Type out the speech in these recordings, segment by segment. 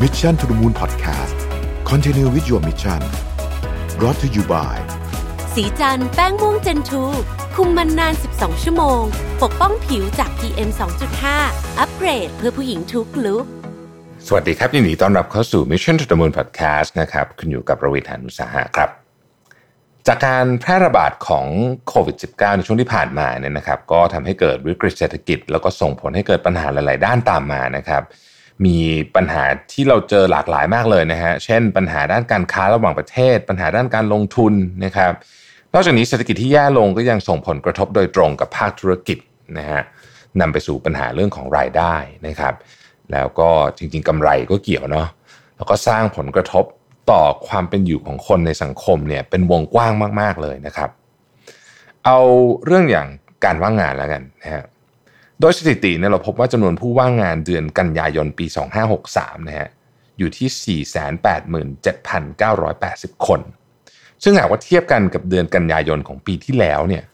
Mission to the Moon Podcast Continue with your mission brought to you by สีจันแป้งม่วงเจนทูคุมมันนาน 12 ชั่วโมง ปกป้องผิวจาก PM 2.5 อัปเกรดเพื่อผู้หญิงทุกลุกสวัสดีครับยินดีต้อนรับเข้าสู่ Mission to the Moon Podcast นะครับคุณอยู่กับประวิทยานุสาหะครับ จากการแพร่ระบาดของโควิด -19 ในช่วงที่ผ่านมาเนี่ยนะครับ ก็ทำให้เกิดวิกฤตเศรษฐกิจ แล้วก็ส่งผลให้เกิดปัญหาหลาย ๆ ด้านตามมานะครับ มีปัญหาที่เราเจอหลากหลายมากเลยนะฮะ เช่น ปัญหาด้านการค้าระหว่างประเทศ ปัญหาด้านการลงทุนนะครับ นอกจากนี้เศรษฐกิจที่แย่ลงก็ยังส่งผลกระทบโดยตรงกับภาคธุรกิจนะฮะนำไปสู่ปัญหาเรื่องของรายได้นะครับ แล้วก็จริงๆกำไรก็เกี่ยวเนาะ แล้วก็สร้างผลกระทบต่อความเป็นอยู่ของคนในสังคมเนี่ยเป็นวงกว้างมากๆเลยนะครับ เอาเรื่องอย่างการว่างงานแล้วกันนะฮะ โดยสถิติเนี่ยเราพบว่าจำนวนผู้ว่างงานเดือนกันยายนปี 2563นะฮะอยู่ที่ 487,980 คน ซึ่งหากว่าเทียบกันกับเดือนกันยายนของปีที่แล้วเนี่ย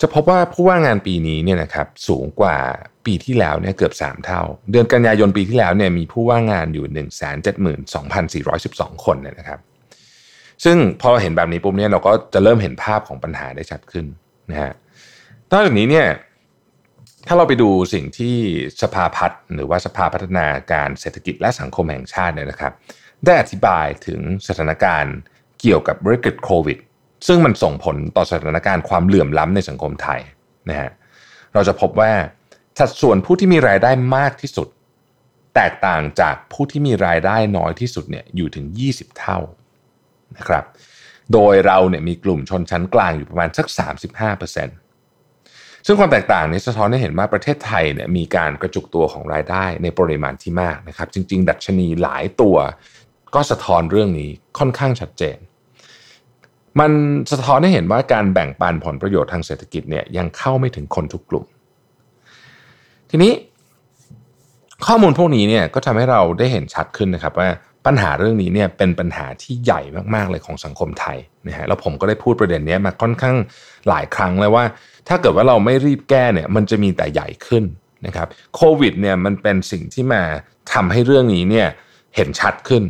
จะพบว่าผู้ว่างงานปีนี้เนี่ยนะครับสูงกว่าปีที่แล้วเนี่ยเกือบ 3 เท่า เดือนกันยายนปีที่แล้วเนี่ยมีผู้ว่างงานอยู่ 172,412 คนเนี่ยนะครับ ซึ่งพอเราเห็นแบบนี้ปุ๊บเนี่ยเราก็จะเริ่มเห็นภาพของปัญหาได้ชัดขึ้นนะฮะนอกจากนี้เนี่ย ถ้าเราไปดูสิ่งที่สภาพัฒน์หรือว่าสภาพัฒนาการเศรษฐกิจและสังคมแห่งชาติเนี่ยนะครับ ได้อธิบายถึงสถานการณ์เกี่ยวกับวิกฤตโควิด ซึ่งมันส่งผลต่อสถานการณ์ความเหลื่อมล้ำในสังคมไทยนะฮะเราจะพบว่าสัดส่วนผู้ที่มีรายได้มากที่สุด แตกต่างจากผู้ที่มีรายได้น้อยที่สุดเนี่ยอยู่ถึง 20 เท่านะครับ โดยเราเนี่ยมีกลุ่มชนชั้นกลางอยู่ประมาณสัก 35% ซึ่งความแตกต่างนี้สะท้อนให้เห็นว่าประเทศไทยเนี่ยมีการกระจุกตัวของรายได้ในปริมาณที่มากนะครับ จริง ๆ ดัชนีหลายตัวก็สะท้อนเรื่องนี้ค่อนข้างชัดเจน มันสะท้อนให้เห็นว่าการแบ่งปันผลประโยชน์ทางเศรษฐกิจเนี่ยยังเข้าไม่ถึงคนทุกกลุ่ม ทีนี้ข้อมูลพวกนี้เนี่ยก็ทำให้เราได้เห็นชัดขึ้นนะครับว่า ปัญหาเรื่องนี้เนี่ยเป็นปัญหาที่ใหญ่มากๆเลยของสังคมไทยนะฮะแล้วผมก็ได้พูดประเด็นนี้มาค่อนข้างหลายครั้งเลยว่า ถ้าเกิดว่าเราไม่รีบแก้เนี่ยมันจะมีแต่ใหญ่ขึ้นนะครับโควิดเนี่ยมันเป็นสิ่งที่มาทำให้เรื่องนี้เนี่ยเห็นชัดขึ้น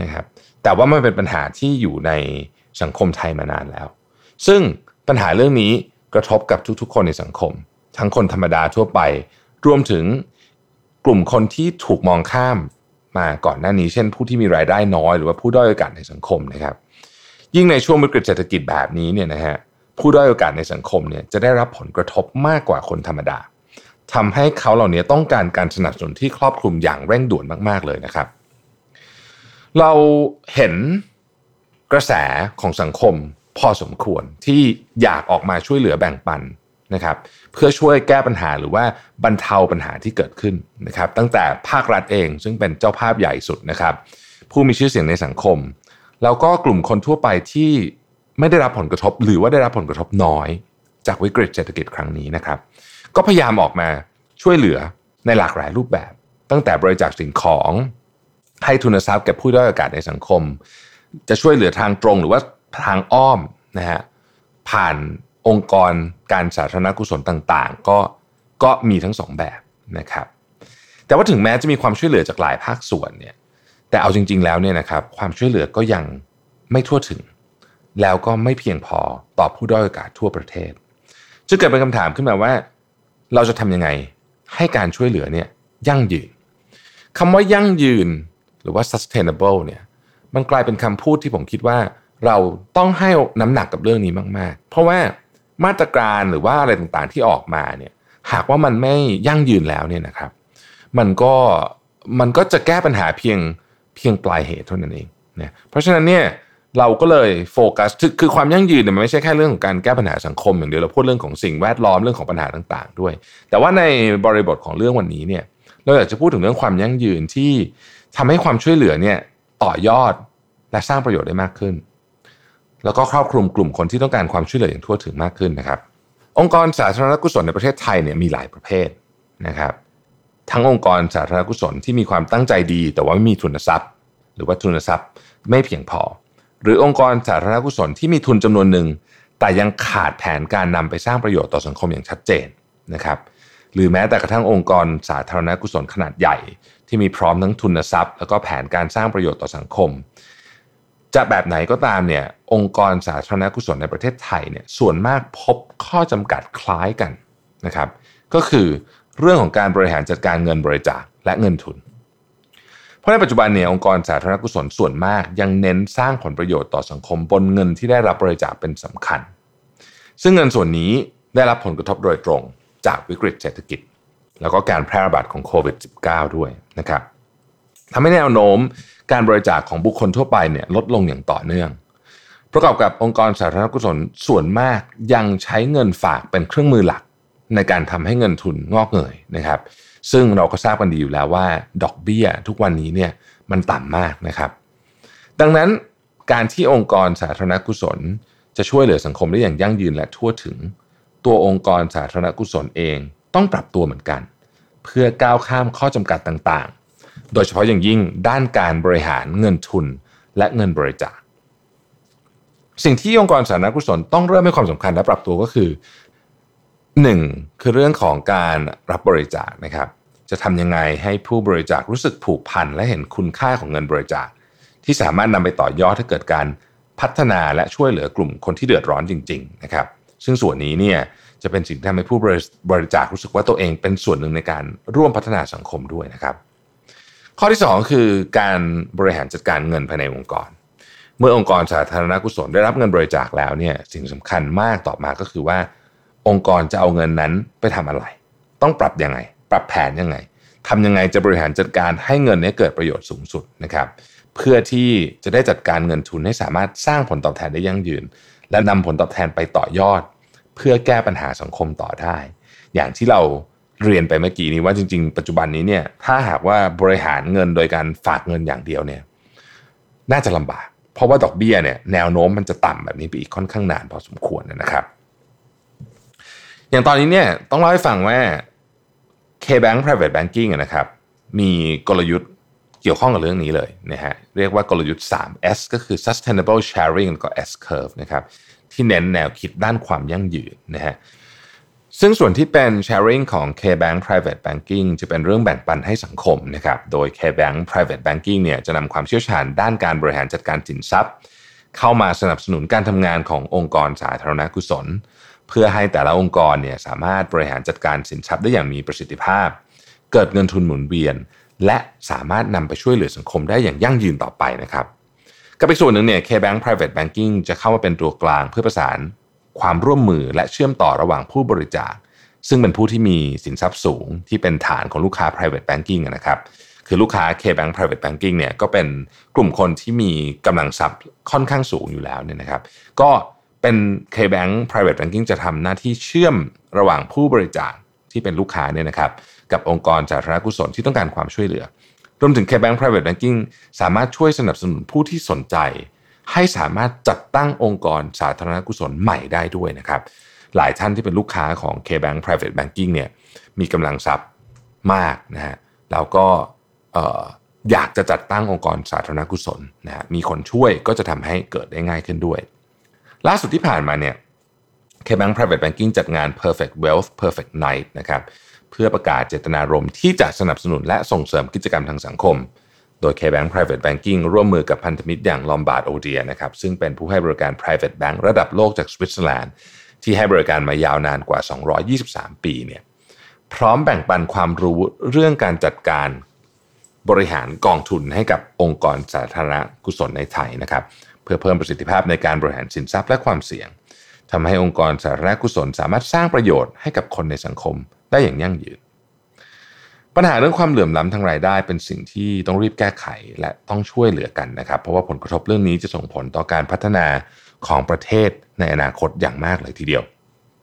นะครับแต่ว่ามันเป็นปัญหาที่อยู่ในสังคมไทยมานานแล้ว ซึ่งปัญหาเรื่องนี้กระทบกับทุกๆ คนในสังคม ทั้งคนธรรมดาทั่วไป รวมถึงกลุ่มคนที่ถูกมองข้าม มาก่อนหน้านี้ เช่น ผู้ที่มีรายได้น้อย หรือว่าผู้ด้อยโอกาสในสังคมนะครับ ยิ่งในช่วงวิกฤตเศรษฐกิจแบบนี้เนี่ยนะฮะผู้ด้อยโอกาสในสังคมเนี่ยจะได้รับผลกระทบมากกว่าคนธรรมดาทำให้เขาเหล่านี้ต้องการการสนับสนุนที่ครอบคลุมอย่างเร่งด่วนมาก ๆเลยนะครับ เราเห็นกระแสของสังคมพอสมควรที่อยากออกมาช่วยเหลือแบ่งปัน นะครับเพื่อช่วยแก้ปัญหาหรือว่าบรรเทาปัญหาที่เกิดขึ้นนะครับตั้งแต่ภาครัฐเองซึ่งเป็นเจ้าภาพใหญ่สุดนะครับผู้มีชื่อเสียงในสังคม แล้วก็กลุ่มคนทั่วไปที่ไม่ได้รับผลกระทบ หรือว่าได้รับผลกระทบน้อย จากวิกฤตเศรษฐกิจครั้งนี้นะครับ ก็พยายามออกมาช่วยเหลือในหลากหลายรูปแบบ ตั้งแต่บริจาคสิ่งของให้ทุนทรัพย์แก่ผู้ด้อยโอกาสในสังคม จะช่วยเหลือทางตรงหรือว่าทางอ้อมนะฮะผ่าน องค์กรการสาธารณกุศลต่างๆ ก็ก็มีทั้งสองแบบนะครับ แต่ว่าถึงแม้จะมีความช่วยเหลือจากหลายภาคส่วนเนี่ยแต่เอาจริง ๆ แล้วเนี่ยนะครับความช่วยเหลือก็ยังไม่ทั่วถึง แล้วก็ไม่เพียงพอต่อผู้ด้อยโอกาสทั่วประเทศจะเกิดเป็นคำถามขึ้นมาว่า เราจะทำยังไงให้การช่วยเหลือเนี่ยยั่งยืนคำว่ายั่งยืนหรือว่า sustainable เนี่ยมันกลายเป็นคำพูดที่ผมคิดว่าเราต้องให้น้ำหนักกับเรื่องนี้มาก ๆ เพราะว่า มาตรการหรือว่าอะไรต่างๆที่ออกมาเนี่ยหากว่ามันไม่ยั่งยืนแล้วเนี่ยนะครับ มันก็มันก็จะแก้ปัญหาเพียงเพียงปลายเหตุเท่านั้นเองนะเพราะฉะนั้นเนี่ยเราก็เลยโฟกัสคือความยั่งยืนเนี่ยมันไม่ใช่แค่เรื่องของการแก้ปัญหาสังคมอย่างเดียวเราพูดเรื่องของสิ่งแวดล้อมเรื่องของปัญหาต่างๆ ด้วย แต่ว่าในบริบทของเรื่องวันนี้เนี่ยเราอยากจะพูดถึงเรื่องความยั่งยืนที่ทำให้ความช่วยเหลือเนี่ยต่อยอดและสร้างประโยชน์ได้มากขึ้น แล้วก็ครอบคลุมกลุ่มคนที่ต้องการความช่วยเหลืออย่างทั่วถึงมากขึ้นนะครับ องค์กรสาธารณกุศลในประเทศไทยเนี่ยมีหลายประเภทนะครับ ทั้งองค์กรสาธารณกุศลที่มีความตั้งใจดี แต่ว่าไม่มีทุนทรัพย์ หรือว่าทุนทรัพย์ไม่เพียงพอ หรือองค์กรสาธารณกุศลที่มีทุนจำนวนหนึ่งแต่ยังขาดแผนการนำไปสร้างประโยชน์ต่อสังคมอย่างชัดเจนนะครับหรือแม้แต่กระทั่งองค์กรสาธารณกุศลขนาดใหญ่ ที่มีพร้อมทั้งทุนทรัพย์ แล้วก็แผนการสร้างประโยชน์ต่อสังคม จะแบบไหนก็ตามเนี่ยองค์กรสาธารณกุศลในประเทศไทยเนี่ยส่วนมากพบข้อจำกัดคล้ายกันนะครับก็คือเรื่องของการบริหารจัดการเงินบริจาคและเงินทุน เพราะในปัจจุบันเนี่ยองค์กรสาธารณกุศลส่วนมาก ยังเน้นสร้างผลประโยชน์ต่อสังคมบนเงินที่ได้รับบริจาคเป็นสำคัญ ซึ่งเงินส่วนนี้ได้รับผลกระทบโดยตรงจากวิกฤตเศรษฐกิจ แล้วก็การแพร่ระบาดของโควิด -19 ด้วยนะครับทำให้แนวโน้ม การบริจาคของบุคคลทั่วไปเนี่ยลดลงอย่างต่อเนื่อง ประกอบกับองค์กรสาธารณกุศลส่วนมากยังใช้เงินฝากเป็นเครื่องมือหลักในการทำให้เงินทุนงอกเงยนะครับ ซึ่งเราก็ทราบกันดีอยู่แล้วว่า ดอกเบี้ยทุกวันนี้เนี่ยมันต่ำมากนะครับ ดังนั้นการที่องค์กรสาธารณกุศล จะช่วยเหลือสังคมได้อย่างยั่งยืนและทั่วถึง ตัวองค์กรสาธารณกุศลเอง ต้องปรับตัวเหมือนกัน เพื่อก้าวข้ามข้อจำกัดต่างๆ โดยเฉพาะอย่างยิ่งด้านการบริหารเงินทุนและเงินบริจาค สิ่งที่องค์กรสาธารณกุศลต้องเริ่มให้ความสำคัญและปรับตัวก็คือหนึ่งคือเรื่องของการรับบริจาคนะครับ จะทำยังไงให้ผู้บริจาครู้สึกผูกพันและเห็นคุณค่าของเงินบริจาค ที่สามารถนำไปต่อยอดถ้าเกิดการพัฒนาและช่วยเหลือกลุ่มคนที่เดือดร้อนจริง ๆ นะครับ ซึ่งส่วนนี้เนี่ยจะเป็นสิ่งที่ทำให้ผู้บริจาครู้สึกว่าตัวเองเป็นส่วนหนึ่งในการร่วมพัฒนาสังคมด้วยนะครับ ข้อที่ 2 คือการบริหารจัดการเงินภายในองค์กร เมื่อองค์กรสาธารณกุศลได้รับเงินบริจาคแล้วเนี่ยสิ่งสำคัญมากต่อมาก็คือว่า องค์กรจะเอาเงินนั้นไปทำอะไร ต้องปรับยังไง ปรับแผนยังไงทำยังไงจะบริหารจัดการให้เงินนี้เกิดประโยชน์สูงสุดนะครับเพื่อที่จะได้จัดการเงินทุนให้สามารถสร้างผลตอบแทนได้ยั่งยืน และนำผลตอบแทนไปต่อยอด เพื่อแก้ปัญหาสังคมต่อได้ อย่างที่เรา เรียนไปเมื่อกี้นี้ว่าจริง ๆ ปัจจุบันนี้เนี่ยถ้าหากว่าบริหารเงินโดยการฝากเงินอย่างเดียวเนี่ยน่าจะลำบาก เพราะว่าดอกเบี้ยเนี่ยแนวโน้มมันจะต่ำแบบนี้ไปอีกค่อนข้างนานพอสมควรนะครับ อย่างตอนนี้เนี่ยต้องเล่าให้ฟังว่า K-Bank Private Banking นะครับมีกลยุทธ์เกี่ยวข้องกับเรื่องนี้เลยนะฮะเรียกว่ากลยุทธ์ 3S ก็คือ Sustainable Sharing แล้วก็ S Curve นะครับที่เน้นแนวคิดด้านความยั่งยืนนะฮะ ซึ่งส่วนที่เป็น sharing ของ K-Bank Private Banking จะเป็นเรื่องแบ่งปันให้สังคมนะครับ โดย K-Bank Private Banking เนี่ยจะนำความเชี่ยวชาญด้านการบริหารจัดการสินทรัพย์ เข้ามาสนับสนุนการทำงานขององค์กรสาธารณกุศล เพื่อให้แต่ละองค์กรเนี่ยสามารถบริหารจัดการสินทรัพย์ได้อย่างมีประสิทธิภาพ เกิดเงินทุนหมุนเวียน และสามารถนำไปช่วยเหลือสังคมได้อย่างยั่งยืนต่อไปนะครับกับอีกส่วนหนึ่งเนี่ย K-Bank Private Banking จะเข้ามาเป็นตัวกลางเพื่อประสาน ความร่วมมือและเชื่อมต่อระหว่างผู้บริจาค ซึ่งเป็นผู้ที่มีสินทรัพย์สูงที่เป็นฐานของลูกค้า private banking นะครับคือลูกค้า K-Bank Private Banking เนี่ยก็เป็นกลุ่มคนที่มีกำลังทรัพย์ค่อนข้างสูงอยู่แล้วเนี่ยนะครับ ก็เป็น K-Bank Private Banking จะทำหน้าที่เชื่อมระหว่างผู้บริจาคที่เป็นลูกค้าเนี่ยนะครับ กับองค์กรสาธารณกุศลที่ต้องการความช่วยเหลือ รวมถึง K-Bank Private Banking สามารถช่วยสนับสนุนผู้ที่สนใจ ให้สามารถจัดตั้งองค์กรสาธารณกุศลใหม่ได้ด้วยนะครับ หลายท่านที่เป็นลูกค้าของ K-Bank Private Banking เนี่ยมีกำลังทรัพย์มากนะฮะแล้วก็อยากจะจัดตั้งองค์กรสาธารณกุศลนะฮะมีคนช่วยก็จะทำให้เกิดได้ง่ายขึ้นด้วย ล่าสุดที่ผ่านมาเนี่ย KBank Private Banking จัดงาน Perfect Wealth Perfect Night นะครับเพื่อประกาศเจตนารมณ์ที่จะสนับสนุนและส่งเสริมกิจกรรมทางสังคม โดย KBank Private Banking ร่วมมือกับพันธมิตรอย่าง Lombard o d i a นะครับซึ่งเป็นผู้ให้บริการ private bank ระดับโลกจากสวิตเซอร์แลนด์ที่ให้บริการมายาวนานกว่า 223 ปีเนี่ยพร้อมแบ่งปันความรู้เรื่องการจัดการบริหารกองทุนให้กับองค์กรสาธารณกุศลในไทยนะครับเพื่อเพิ่มประสิทธิภาพในการบริหารสินทรัพย์และความเสี่ยงทำให้องค์กรสาธารณกุศลสามารถสร้างประโยชน์ให้กับคนในสังคมได้อย่างยั่งยืน ปัญหาเรื่องความเหลื่อมล้ำทางรายได้ เป็นสิ่งที่ต้องรีบแก้ไขและต้องช่วยเหลือกันนะครับ เพราะว่าผลกระทบเรื่องนี้จะส่งผลต่อการพัฒนาของประเทศในอนาคตอย่างมากเลยทีเดียว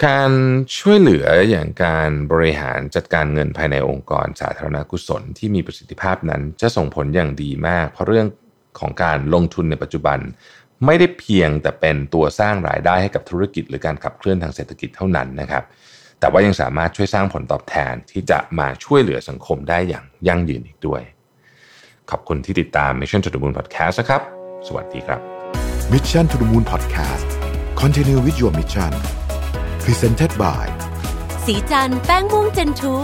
การช่วยเหลืออย่างการบริหารจัดการเงินภายในองค์กรสาธารณกุศลที่มีประสิทธิภาพนั้น จะส่งผลอย่างดีมาก เพราะเรื่องของการลงทุนในปัจจุบัน ไม่ได้เพียงแต่เป็นตัวสร้างรายได้ให้กับธุรกิจ หรือการขับเคลื่อนทางเศรษฐกิจเท่านั้นนะครับ แต่ว่ายังสามารถช่วยสร้างผลตอบแทนที่จะมาช่วยเหลือสังคมได้อย่างยั่งยืนอีกด้วย ขอบคุณที่ติดตาม Mission to the Moon Podcast นะครับ สวัสดีครับ Mission to the Moon Podcast Continue with your mission Presented by สีจันแป้งม่วงเจนทู